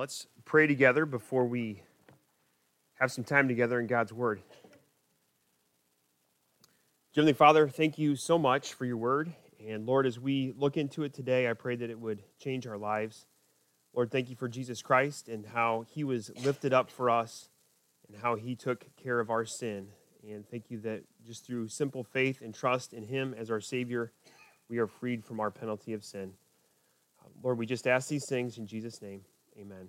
let's pray together before we have some time together in God's Word. Heavenly Father, thank you so much for your Word. And Lord, as we look into it today, I pray that it would change our lives. Lord, thank you for Jesus Christ and how he was lifted up for us and how he took care of our sin. And thank you that just through simple faith and trust in him as our Savior, we are freed from our penalty of sin. Lord, we just ask these things in Jesus' name. Amen.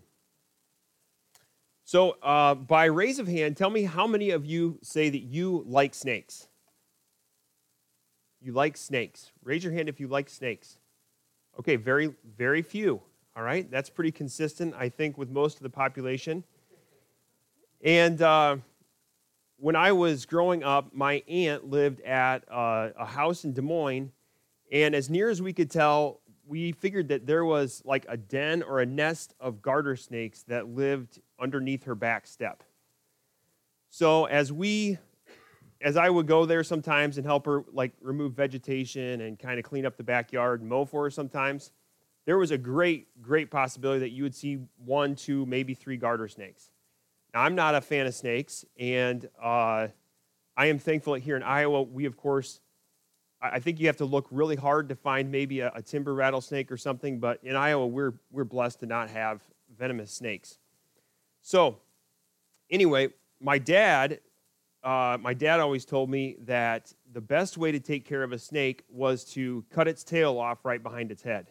So, uh, by raise of hand, tell me how many of you say that you like snakes? You like snakes. Raise your hand if you like snakes. Okay, very, very few. All right, that's pretty consistent, I think, with most of the population. And uh, when I was growing up, my aunt lived at uh, a house in Des Moines, and as near as we could tell, we figured that there was like a den or a nest of garter snakes that lived underneath her back step. So as we as I would go there sometimes and help her like remove vegetation and kind of clean up the backyard and mow for her sometimes, there was a great, great possibility that you would see one, two, maybe three garter snakes. Now, I'm not a fan of snakes, and uh, I am thankful that here in Iowa, we of course I think you have to look really hard to find maybe a, a, timber rattlesnake or something, but in Iowa, we're, we're blessed to not have venomous snakes. So, anyway, my dad, uh, my dad always told me that the best way to take care of a snake was to cut its tail off right behind its head.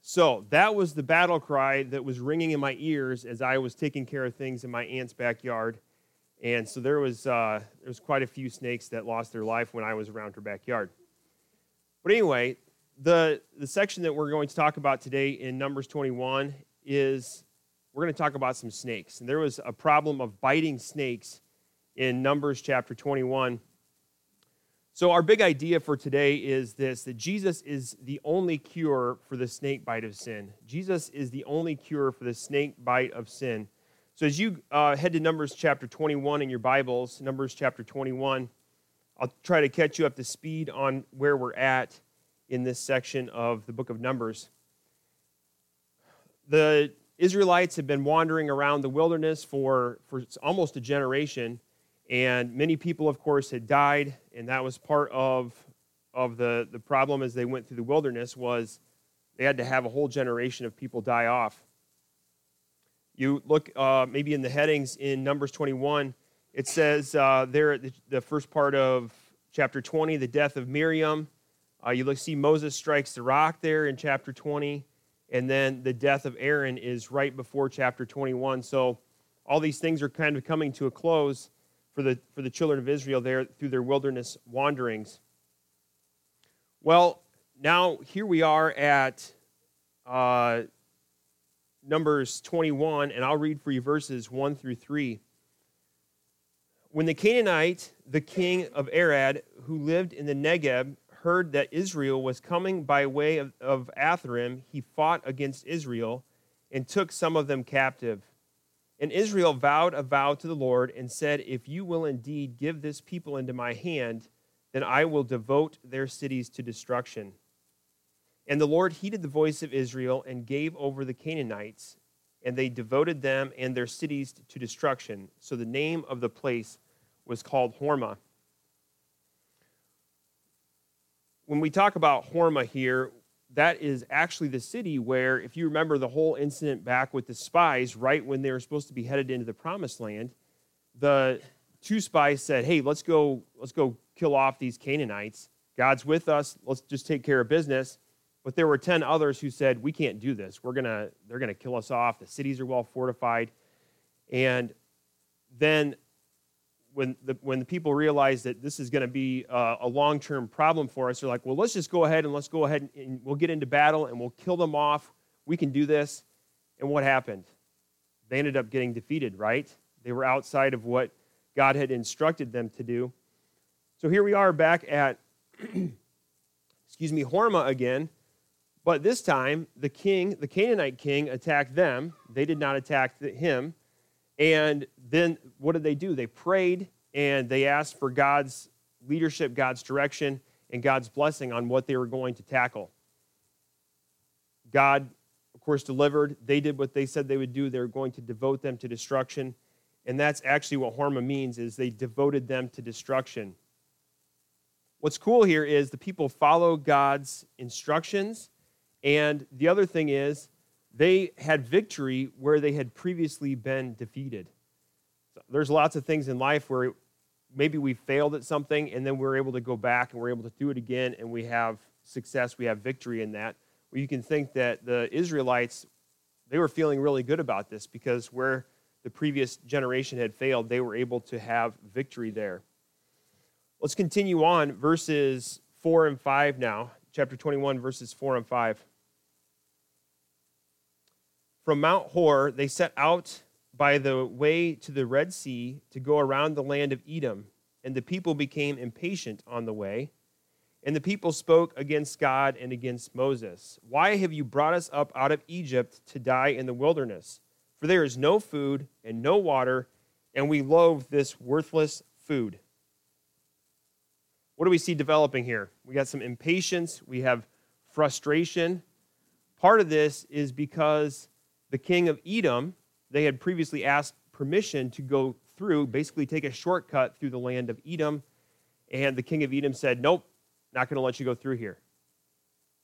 So that was the battle cry that was ringing in my ears as I was taking care of things in my aunt's backyard and so there was, uh, there was quite a few snakes that lost their life when I was around her backyard. But anyway, the, the section that we're going to talk about today in Numbers 21 is we're going to talk about some snakes. And there was a problem of biting snakes in Numbers chapter 21. So, our big idea for today is this that Jesus is the only cure for the snake bite of sin. Jesus is the only cure for the snake bite of sin. So as you uh, head to Numbers chapter 21 in your Bibles, Numbers chapter 21, I'll try to catch you up to speed on where we're at in this section of the book of Numbers. The Israelites have been wandering around the wilderness for, for almost a generation, and many people, of course, had died, and that was part of, of the, the problem as they went through the wilderness was they had to have a whole generation of people die off. You look uh, maybe in the headings in Numbers 21, it says uh, there the, the, first part of chapter 20, the death of Miriam. Uh, you look, see Moses strikes the rock there in chapter 20, and then the death of Aaron is right before chapter 21. So all these things are kind of coming to a close for the, for the children of Israel there through their wilderness wanderings. Well, now here we are at uh, Numbers 21, and I'll read for you verses 1 through 3. When the Canaanite, the king of Arad, who lived in the Negeb, heard that Israel was coming by way of, of Atharim, he fought against Israel and took some of them captive. And Israel vowed a vow to the Lord and said, If you will indeed give this people into my hand, then I will devote their cities to destruction. And the Lord heeded the voice of Israel and gave over the Canaanites, and they devoted them and their cities to destruction. So the name of the place was called Hormah. When we talk about Hormah here, that is actually the city where, if you remember the whole incident back with the spies, right when they were supposed to be headed into the promised land, the two spies said, Hey, let's go, let's go kill off these Canaanites. God's with us. Let's just take care of business. But there were 10 others who said, We can't do this. We're gonna, they're going to kill us off. The cities are well fortified. And then when the, when the people realized that this is going to be uh, a, a long term problem for us, they're like, Well, let's just go ahead and let's go ahead and, and we'll get into battle and we'll kill them off. We can do this. And what happened? They ended up getting defeated, right? They were outside of what God had instructed them to do. So here we are back at, excuse me, Hormah again. But this time, the king, the Canaanite king, attacked them. They did not attack him. And then what did they do? They prayed and they asked for God's leadership, God's direction, and God's blessing on what they were going to tackle. God, of course, delivered. They did what they said they would do. They were going to devote them to destruction. And that's actually what Hormah means is they devoted them to destruction. What's cool here is the people follow God's instructions. And the other thing is they had victory where they had previously been defeated. So there's lots of things in life where maybe we failed at something and then we're able to go back and we're able to do it again and we have success, we have victory in that. Well, you can think that the Israelites, they were feeling really good about this because where the previous generation had failed, they were able to have victory there. Let's continue on, verses 4 and 5 now, chapter 21, verses 4 and 5. From Mount Hor, they set out by the way to the Red Sea to go around the land of Edom, and the people became impatient on the way. And the people spoke against God and against Moses. Why have you brought us up out of Egypt to die in the wilderness? For there is no food and no water, and we loathe this worthless food. What do we see developing here? We got some impatience, we have frustration. Part of this is because the king of Edom they had previously asked permission to go through, basically take a shortcut through the land of Edom. And the king of Edom said, Nope, not going to let you go through here.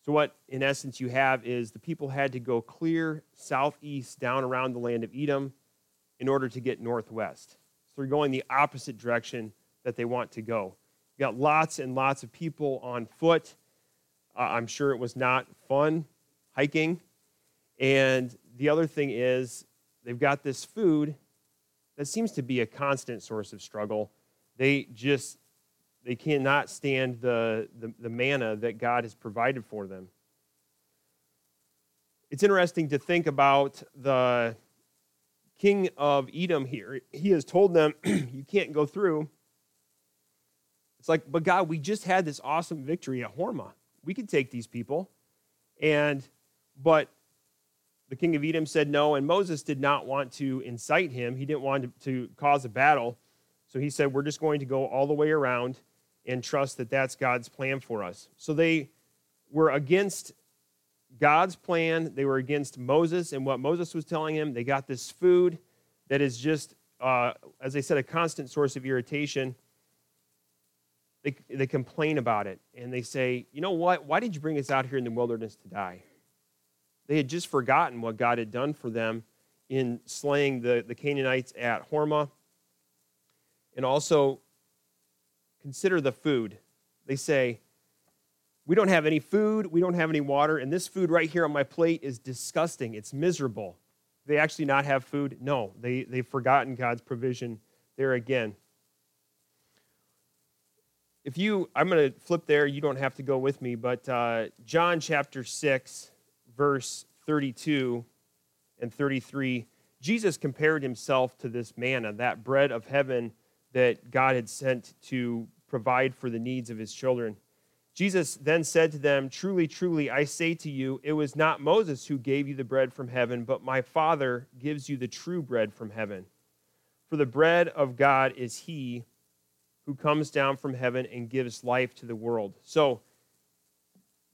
So, what in essence you have is the people had to go clear southeast down around the land of Edom in order to get northwest. So, they're going the opposite direction that they want to go. You got lots and lots of people on foot. Uh, I'm sure it was not fun hiking. And the other thing is, they've got this food that seems to be a constant source of struggle. They just they cannot stand the, the, the manna that God has provided for them. It's interesting to think about the king of Edom here. He has told them, You can't go through. It's like, but God, we just had this awesome victory at Hormah. We could take these people. And, but the king of Edom said no, and Moses did not want to incite him. He didn't want to, cause a battle. So he said, We're just going to go all the way around and trust that that's God's plan for us. So they were against God's plan. They were against Moses and what Moses was telling him. They got this food that is just, uh, as I said, a constant source of irritation. They, they complain about it and they say, You know what? Why did you bring us out here in the wilderness to die? They had just forgotten what God had done for them in slaying the, the Canaanites at Hormah. And also, consider the food. They say, We don't have any food, we don't have any water, and this food right here on my plate is disgusting. It's miserable. They actually not have food? No, they, they've forgotten God's provision there again. If you, I'm going to flip there, you don't have to go with me, but uh, John chapter 6 verse 32 and 33, Jesus compared himself to this manna, that bread of heaven that God had sent to provide for the needs of his children. Jesus then said to them, Truly, truly, I say to you, it was not Moses who gave you the bread from heaven, but my Father gives you the true bread from heaven. For the bread of God is he who comes down from heaven and gives life to the world. So,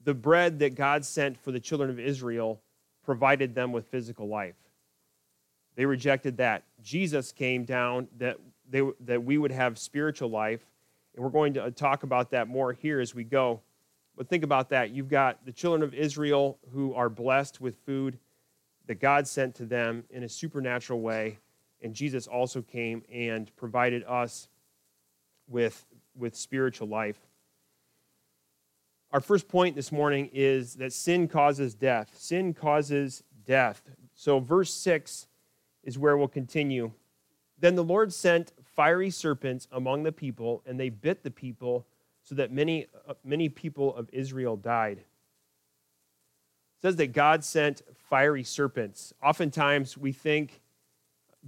the bread that God sent for the children of Israel provided them with physical life. They rejected that. Jesus came down that, they, that we would have spiritual life, and we're going to talk about that more here as we go. But think about that. You've got the children of Israel who are blessed with food that God sent to them in a supernatural way, and Jesus also came and provided us with, with spiritual life. Our first point this morning is that sin causes death. Sin causes death. So, verse 6 is where we'll continue. Then the Lord sent fiery serpents among the people, and they bit the people, so that many, uh, many people of Israel died. It says that God sent fiery serpents. Oftentimes we think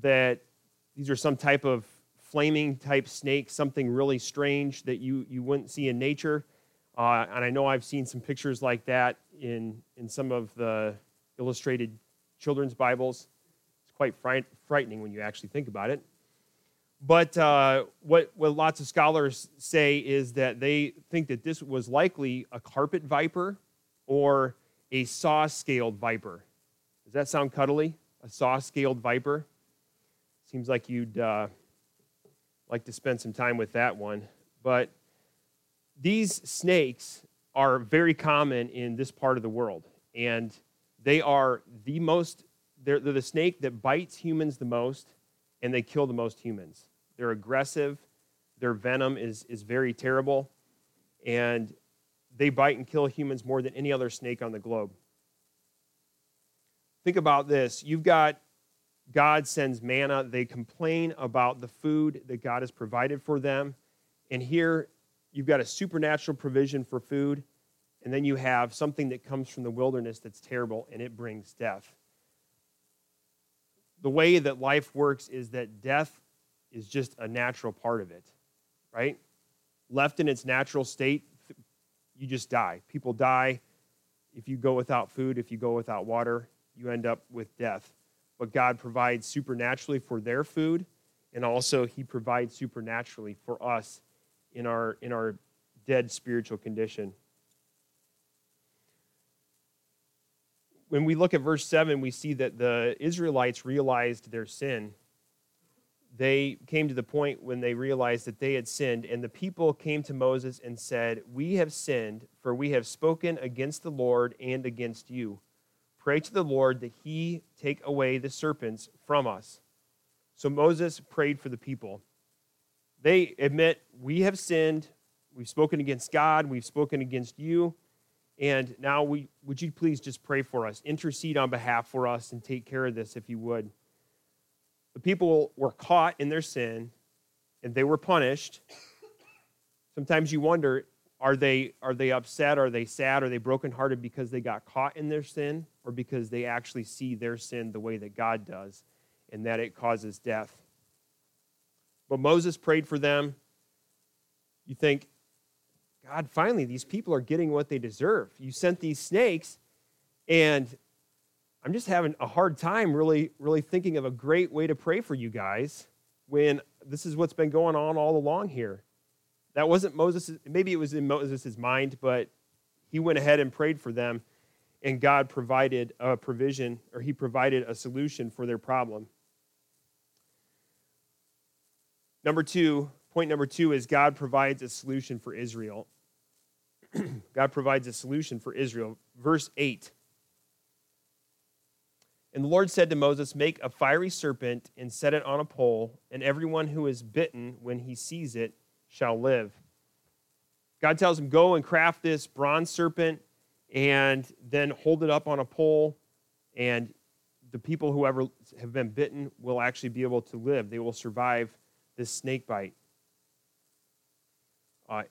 that these are some type of flaming type snake, something really strange that you, you wouldn't see in nature. Uh, and I know I've seen some pictures like that in, in some of the illustrated children's Bibles. It's quite fright, frightening when you actually think about it. But uh, what, what lots of scholars say is that they think that this was likely a carpet viper or a saw scaled viper. Does that sound cuddly? A saw scaled viper? Seems like you'd uh, like to spend some time with that one. But these snakes are very common in this part of the world. And they are the most, they're, they're the snake that bites humans the most, and they kill the most humans. They're aggressive, their venom is, is very terrible, and they bite and kill humans more than any other snake on the globe. Think about this. You've got God sends manna. They complain about the food that God has provided for them. And here you've got a supernatural provision for food, and then you have something that comes from the wilderness that's terrible and it brings death. The way that life works is that death is just a natural part of it, right? Left in its natural state, you just die. People die if you go without food, if you go without water, you end up with death. But God provides supernaturally for their food, and also He provides supernaturally for us in our, in our dead spiritual condition. When we look at verse 7, we see that the Israelites realized their sin. They came to the point when they realized that they had sinned, and the people came to Moses and said, We have sinned, for we have spoken against the Lord and against you. Pray to the Lord that he take away the serpents from us. So Moses prayed for the people they admit, We have sinned. We've spoken against God. We've spoken against you. And now, we, would you please just pray for us? Intercede on behalf for us and take care of this if you would. The people were caught in their sin and they were punished. Sometimes you wonder are they, are they upset? Are they sad? Are they brokenhearted because they got caught in their sin or because they actually see their sin the way that God does and that it causes death? But Moses prayed for them. You think, God, finally, these people are getting what they deserve. You sent these snakes, and I'm just having a hard time really, really thinking of a great way to pray for you guys when this is what's been going on all along here. That wasn't Moses, maybe it was in Moses' mind, but he went ahead and prayed for them, and God provided a provision, or he provided a solution for their problem. Number two, point number two is God provides a solution for Israel. God provides a solution for Israel. Verse 8. And the Lord said to Moses, Make a fiery serpent and set it on a pole, and everyone who is bitten when he sees it shall live. God tells him, Go and craft this bronze serpent and then hold it up on a pole, and the people who ever have been bitten will actually be able to live. They will survive this snake bite. Uh,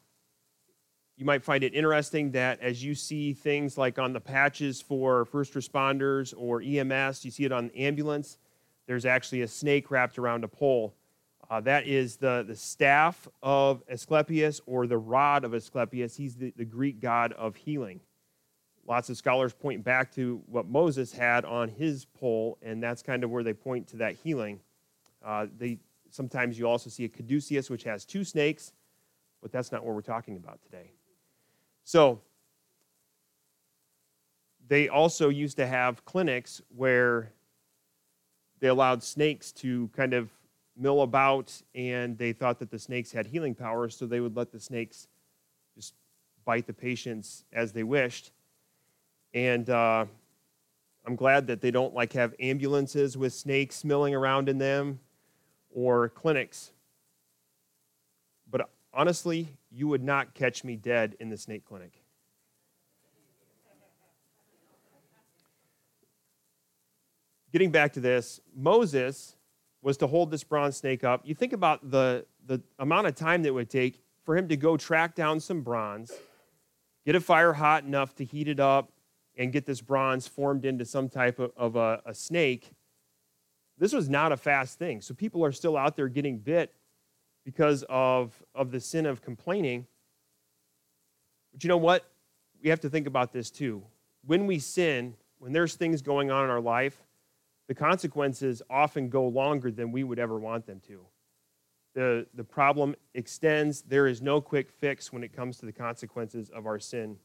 you might find it interesting that as you see things like on the patches for first responders or EMS, you see it on the ambulance, there's actually a snake wrapped around a pole. Uh, that is the, the staff of Asclepius or the rod of Asclepius. He's the, the Greek god of healing. Lots of scholars point back to what Moses had on his pole, and that's kind of where they point to that healing. Uh, they Sometimes you also see a caduceus, which has two snakes, but that's not what we're talking about today. So, they also used to have clinics where they allowed snakes to kind of mill about, and they thought that the snakes had healing powers, so they would let the snakes just bite the patients as they wished. And uh, I'm glad that they don't like have ambulances with snakes milling around in them or clinics. But honestly, you would not catch me dead in the snake clinic. Getting back to this, Moses was to hold this bronze snake up. You think about the, the amount of time that it would take for him to go track down some bronze, get a fire hot enough to heat it up, and get this bronze formed into some type of, of a, a snake this was not a fast thing. So people are still out there getting bit because of, of the sin of complaining. But you know what? We have to think about this too. When we sin, when there's things going on in our life, the consequences often go longer than we would ever want them to. The, the problem extends. There is no quick fix when it comes to the consequences of our sin.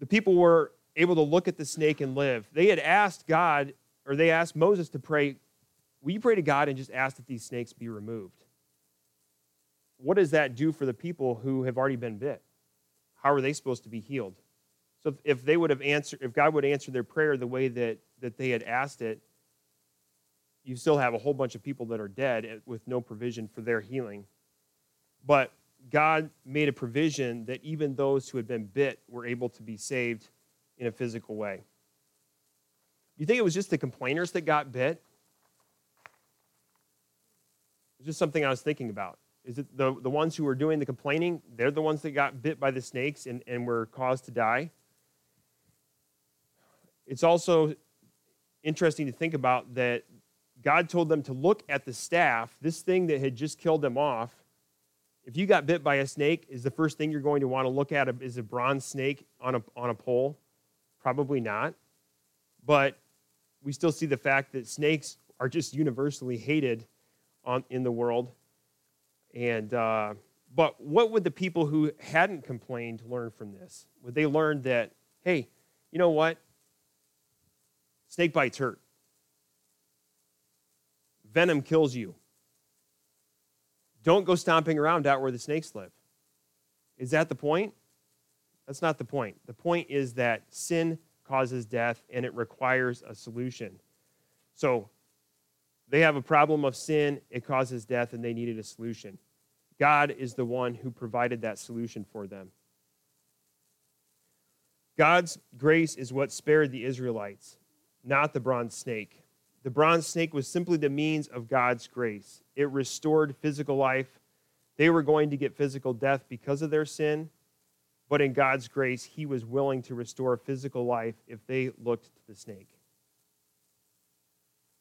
The people were able to look at the snake and live. They had asked God, or they asked Moses to pray, Will you pray to God and just ask that these snakes be removed? What does that do for the people who have already been bit? How are they supposed to be healed? So if, if they would have answered, if God would answer their prayer the way that, that they had asked it, you still have a whole bunch of people that are dead with no provision for their healing. But God made a provision that even those who had been bit were able to be saved in a physical way. You think it was just the complainers that got bit? It's just something I was thinking about. Is it the, the ones who were doing the complaining? They're the ones that got bit by the snakes and, and were caused to die? It's also interesting to think about that God told them to look at the staff, this thing that had just killed them off. If you got bit by a snake, is the first thing you're going to want to look at is a bronze snake on a, on a pole? Probably not. But we still see the fact that snakes are just universally hated on, in the world. And uh, but what would the people who hadn't complained learn from this? Would they learn that, hey, you know what? Snake bites hurt venom kills you. Don't go stomping around out where the snakes live. Is that the point? That's not the point. The point is that sin causes death and it requires a solution. So they have a problem of sin, it causes death, and they needed a solution. God is the one who provided that solution for them. God's grace is what spared the Israelites, not the bronze snake. The bronze snake was simply the means of God's grace. It restored physical life. They were going to get physical death because of their sin, but in God's grace, He was willing to restore physical life if they looked to the snake.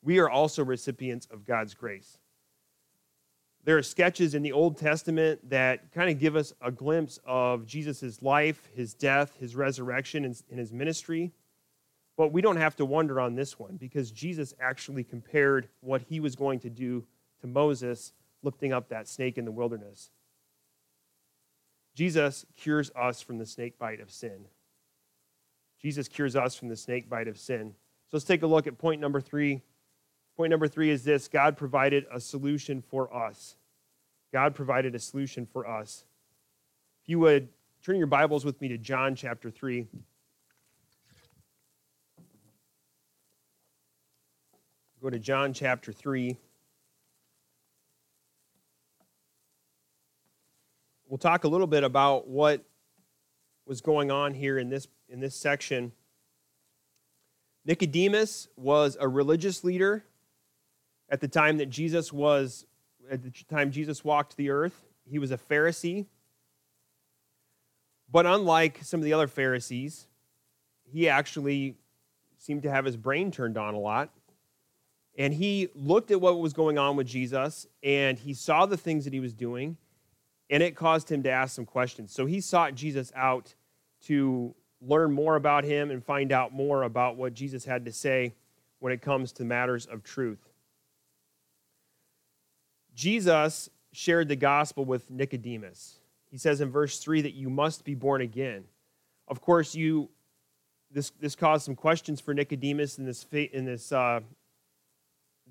We are also recipients of God's grace. There are sketches in the Old Testament that kind of give us a glimpse of Jesus' life, his death, his resurrection, and his ministry. But we don't have to wonder on this one because Jesus actually compared what he was going to do to Moses lifting up that snake in the wilderness. Jesus cures us from the snake bite of sin. Jesus cures us from the snake bite of sin. So let's take a look at point number three. Point number three is this God provided a solution for us. God provided a solution for us. If you would turn your Bibles with me to John chapter 3. Go to John chapter 3. We'll talk a little bit about what was going on here in this, in this section. Nicodemus was a religious leader at the time that Jesus was, at the time Jesus walked the earth. He was a Pharisee. But unlike some of the other Pharisees, he actually seemed to have his brain turned on a lot and he looked at what was going on with Jesus and he saw the things that he was doing and it caused him to ask some questions. So he sought Jesus out to learn more about him and find out more about what Jesus had to say when it comes to matters of truth. Jesus shared the gospel with Nicodemus. He says in verse 3 that you must be born again. Of course, you this this caused some questions for Nicodemus in this in this uh,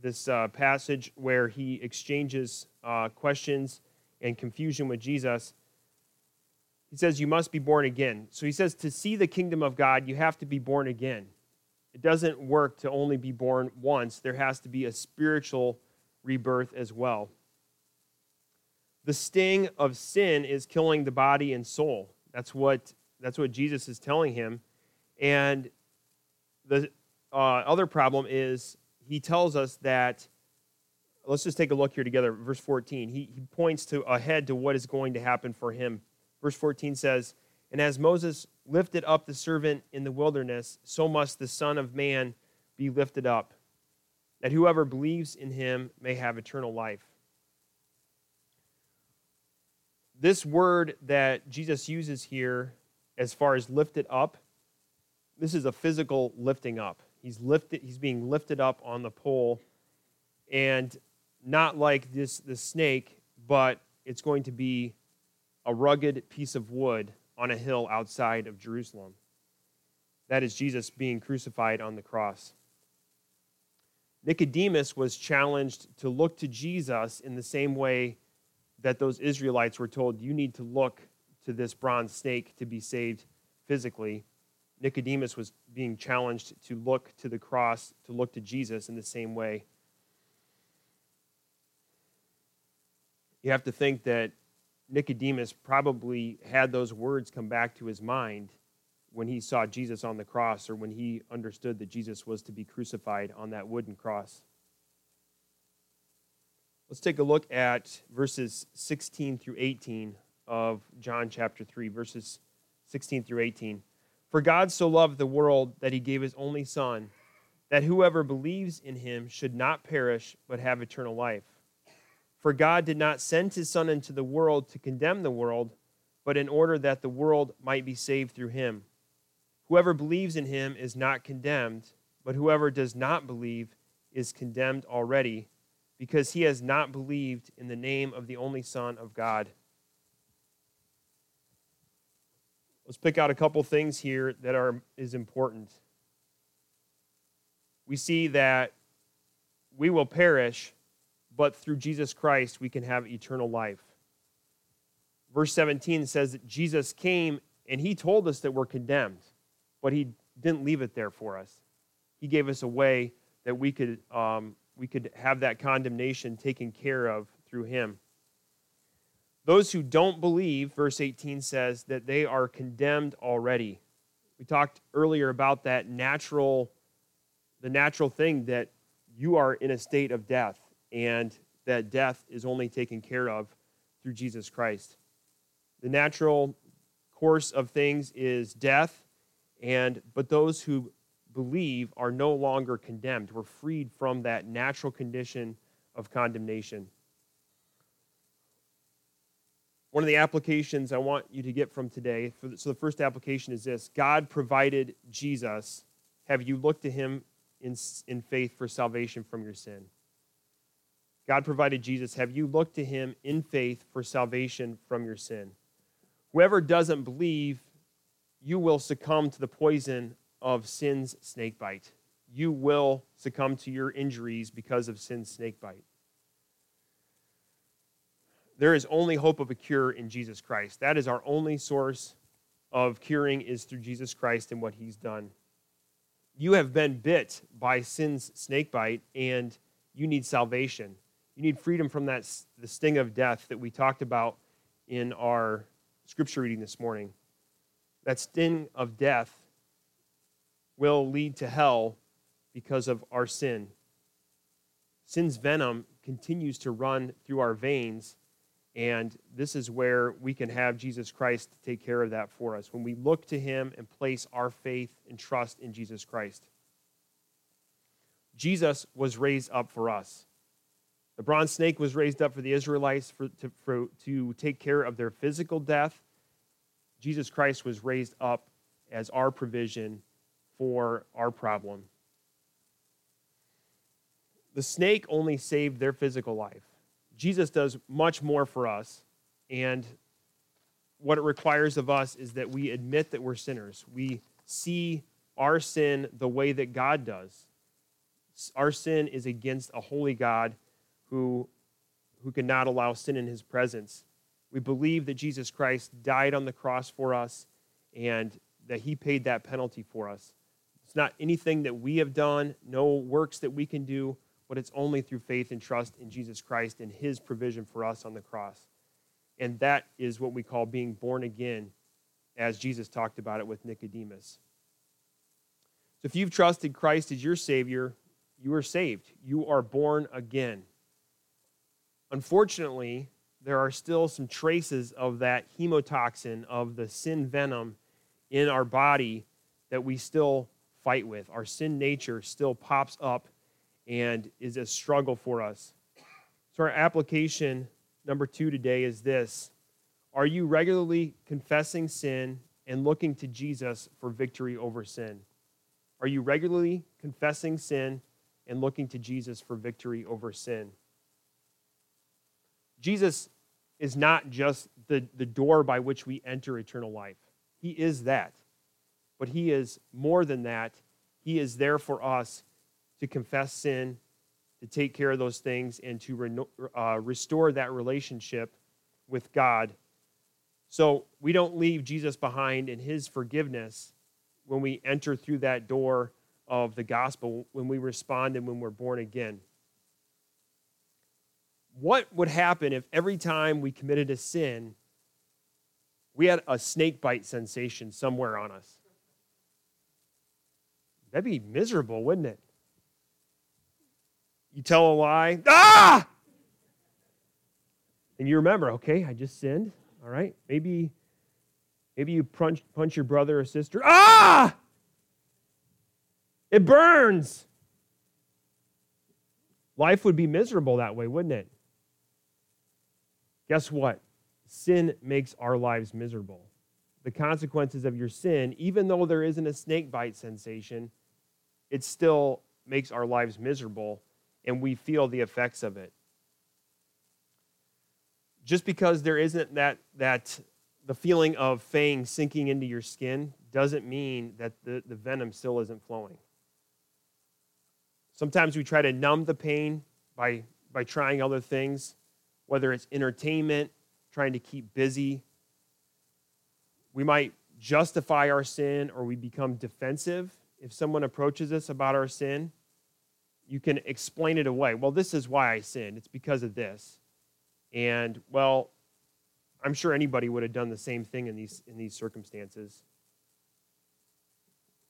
this uh, passage where he exchanges uh, questions and confusion with Jesus. He says, You must be born again. So he says, To see the kingdom of God, you have to be born again. It doesn't work to only be born once, there has to be a spiritual rebirth as well. The sting of sin is killing the body and soul. That's what, that's what Jesus is telling him. And the uh, other problem is he tells us that, let's just take a look here together, verse 14. He, he points to ahead to what is going to happen for him. Verse 14 says, And as Moses lifted up the servant in the wilderness, so must the Son of Man be lifted up, that whoever believes in him may have eternal life. This word that Jesus uses here, as far as lifted up, this is a physical lifting up. He's lifted, he's being lifted up on the pole, and not like this the snake, but it's going to be a rugged piece of wood on a hill outside of Jerusalem. That is Jesus being crucified on the cross. Nicodemus was challenged to look to Jesus in the same way that those Israelites were told, you need to look to this bronze snake to be saved physically. Nicodemus was being challenged to look to the cross, to look to Jesus in the same way. You have to think that Nicodemus probably had those words come back to his mind when he saw Jesus on the cross or when he understood that Jesus was to be crucified on that wooden cross. Let's take a look at verses 16 through 18 of John chapter 3, verses 16 through 18. For God so loved the world that he gave his only Son, that whoever believes in him should not perish, but have eternal life. For God did not send his Son into the world to condemn the world, but in order that the world might be saved through him. Whoever believes in him is not condemned, but whoever does not believe is condemned already, because he has not believed in the name of the only Son of God. Let's pick out a couple things here that are is important. We see that we will perish, but through Jesus Christ we can have eternal life. Verse 17 says that Jesus came and he told us that we're condemned but he didn't leave it there for us. He gave us a way that we could, um, we could have that condemnation taken care of through him. Those who don't believe, verse 18 says, that they are condemned already. We talked earlier about that natural, the natural thing that you are in a state of death, and that death is only taken care of through Jesus Christ. The natural course of things is death, and but those who believe are no longer condemned. We're freed from that natural condition of condemnation. One of the applications I want you to get from today, so the first application is this God provided Jesus. Have you looked to him in, in faith for salvation from your sin? God provided Jesus. Have you looked to him in faith for salvation from your sin? Whoever doesn't believe you will succumb to the poison of sin's snakebite. You will succumb to your injuries because of sin's snakebite. There is only hope of a cure in Jesus Christ. That is our only source of curing is through Jesus Christ and what he's done. You have been bit by sin's snakebite and you need salvation. You need freedom from that the sting of death that we talked about in our scripture reading this morning that sting of death will lead to hell because of our sin. Sin's venom continues to run through our veins, and this is where we can have Jesus Christ take care of that for us when we look to Him and place our faith and trust in Jesus Christ. Jesus was raised up for us. The bronze snake was raised up for the Israelites for, to, for, to take care of their physical death Jesus Christ was raised up as our provision for our problem. The snake only saved their physical life. Jesus does much more for us, and what it requires of us is that we admit that we're sinners. We see our sin the way that God does. Our sin is against a holy God who, who cannot allow sin in his presence. We believe that Jesus Christ died on the cross for us and that he paid that penalty for us. It's not anything that we have done, no works that we can do, but it's only through faith and trust in Jesus Christ and his provision for us on the cross. And that is what we call being born again, as Jesus talked about it with Nicodemus. So if you've trusted Christ as your Savior, you are saved. You are born again. Unfortunately, there are still some traces of that hemotoxin, of the sin venom in our body that we still fight with. Our sin nature still pops up and is a struggle for us. So, our application number two today is this Are you regularly confessing sin and looking to Jesus for victory over sin? Are you regularly confessing sin and looking to Jesus for victory over sin? Jesus is not just the, the door by which we enter eternal life, He is that. but He is more than that. He is there for us to confess sin, to take care of those things, and to uh, restore that relationship with God. So we don't leave Jesus behind in His forgiveness when we enter through that door of the gospel, when we respond and when we're born again. What would happen if every time we committed a sin, we had a snake bite sensation somewhere on us? That'd be miserable, wouldn't it? You tell a lie, ah! And you remember, okay, I just sinned. All right, maybe, maybe you punch, punch your brother or sister. Ah! It burns. Life would be miserable that way, wouldn't it? Guess what? Sin makes our lives miserable. The consequences of your sin, even though there isn't a snake bite sensation, it still makes our lives miserable and we feel the effects of it. Just because there isn't that, that the feeling of fang sinking into your skin doesn't mean that the, the venom still isn't flowing. Sometimes we try to numb the pain by, by trying other things, whether it's entertainment, trying to keep busy. We might justify our sin or we become defensive if someone approaches us about our sin. You can explain it away. Well, this is why I sinned. It's because of this. And, well, I'm sure anybody would have done the same thing in these, in these circumstances.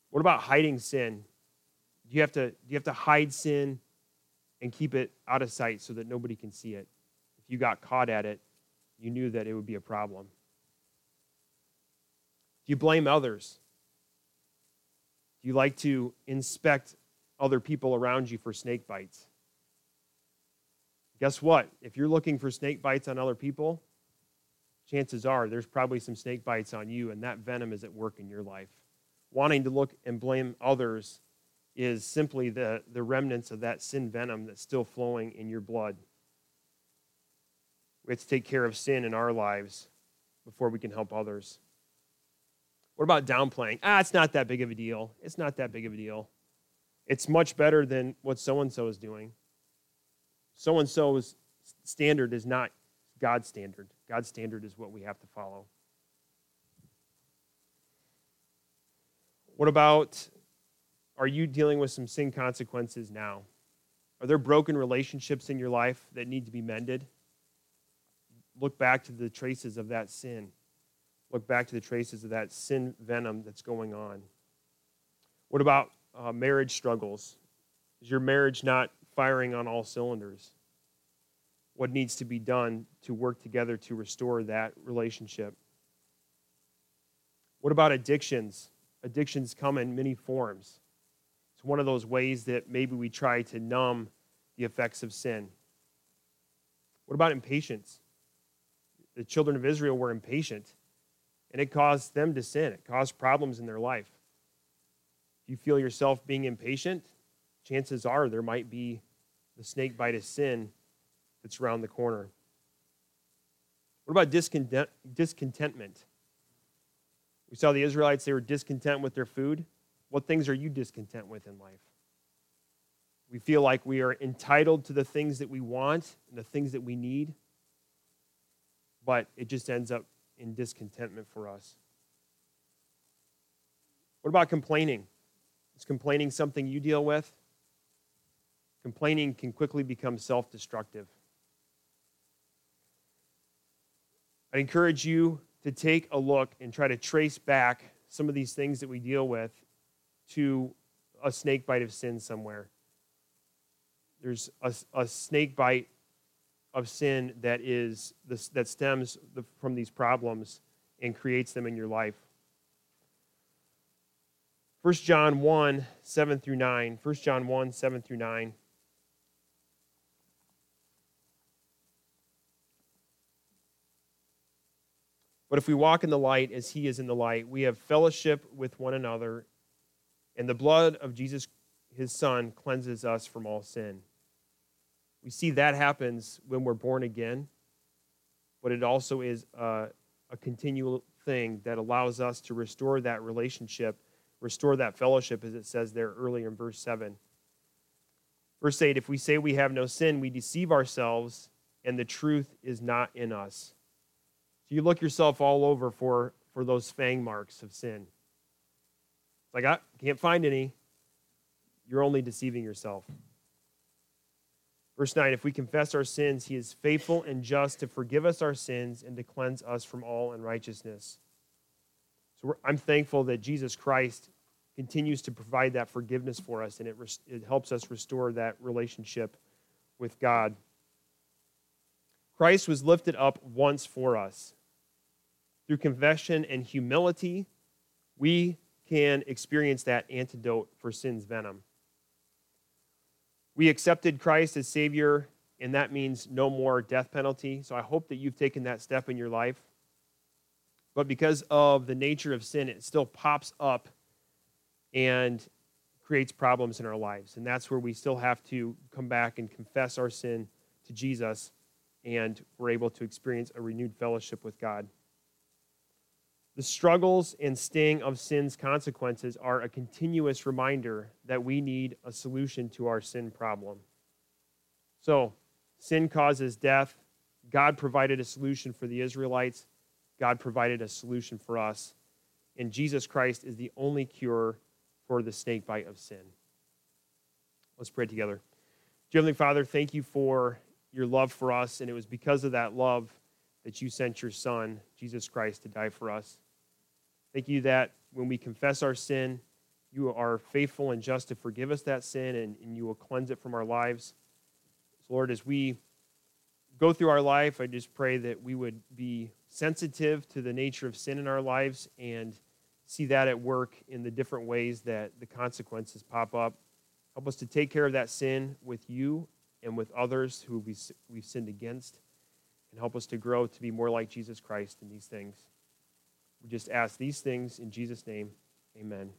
What about hiding sin? Do you have to, do you have to hide sin and keep it out of sight so that nobody can see it? You got caught at it, you knew that it would be a problem. Do you blame others? Do you like to inspect other people around you for snake bites? Guess what? If you're looking for snake bites on other people, chances are there's probably some snake bites on you, and that venom is at work in your life. Wanting to look and blame others is simply the, the remnants of that sin venom that's still flowing in your blood. We have to take care of sin in our lives before we can help others. What about downplaying? Ah, it's not that big of a deal. It's not that big of a deal. It's much better than what so and so is doing. So and so's standard is not God's standard. God's standard is what we have to follow. What about are you dealing with some sin consequences now? Are there broken relationships in your life that need to be mended? Look back to the traces of that sin. Look back to the traces of that sin venom that's going on. What about uh, marriage struggles? Is your marriage not firing on all cylinders? What needs to be done to work together to restore that relationship? What about addictions? Addictions come in many forms. It's one of those ways that maybe we try to numb the effects of sin. What about impatience? The children of Israel were impatient, and it caused them to sin. It caused problems in their life. If you feel yourself being impatient, chances are there might be the snake bite of sin that's around the corner. What about discontent, discontentment? We saw the Israelites, they were discontent with their food. What things are you discontent with in life? We feel like we are entitled to the things that we want and the things that we need, but it just ends up in discontentment for us. What about complaining? Is complaining something you deal with? Complaining can quickly become self destructive. I encourage you to take a look and try to trace back some of these things that we deal with to a snake bite of sin somewhere. There's a, a snake bite of sin that is this, that stems the, from these problems and creates them in your life. 1 John 1, 7 through 9. 1 John 1, 7 through 9. But if we walk in the light as he is in the light, we have fellowship with one another, and the blood of Jesus, his son, cleanses us from all sin. We see that happens when we're born again, but it also is a, a continual thing that allows us to restore that relationship restore that fellowship, as it says there earlier in verse 7. Verse 8 If we say we have no sin, we deceive ourselves, and the truth is not in us. So you look yourself all over for, for those fang marks of sin. It's like, I can't find any. You're only deceiving yourself. Verse 9 If we confess our sins, he is faithful and just to forgive us our sins and to cleanse us from all unrighteousness. So I'm thankful that Jesus Christ continues to provide that forgiveness for us, and it, it helps us restore that relationship with God. Christ was lifted up once for us. Through confession and humility, we can experience that antidote for sin's venom. We accepted Christ as Savior, and that means no more death penalty. So I hope that you've taken that step in your life. But because of the nature of sin, it still pops up and creates problems in our lives. And that's where we still have to come back and confess our sin to Jesus, and we're able to experience a renewed fellowship with God. The struggles and sting of sin's consequences are a continuous reminder that we need a solution to our sin problem. So, sin causes death. God provided a solution for the Israelites. God provided a solution for us. And Jesus Christ is the only cure for the snake bite of sin. Let's pray together. Dear Heavenly Father, thank you for your love for us. And it was because of that love that you sent your Son, Jesus Christ, to die for us. Thank you that when we confess our sin, you are faithful and just to forgive us that sin and, and you will cleanse it from our lives. So, Lord, as we go through our life, I just pray that we would be sensitive to the nature of sin in our lives and see that at work in the different ways that the consequences pop up. Help us to take care of that sin with you and with others who we've sinned against, and help us to grow to be more like Jesus Christ in these things. We just ask these things in Jesus' name. Amen.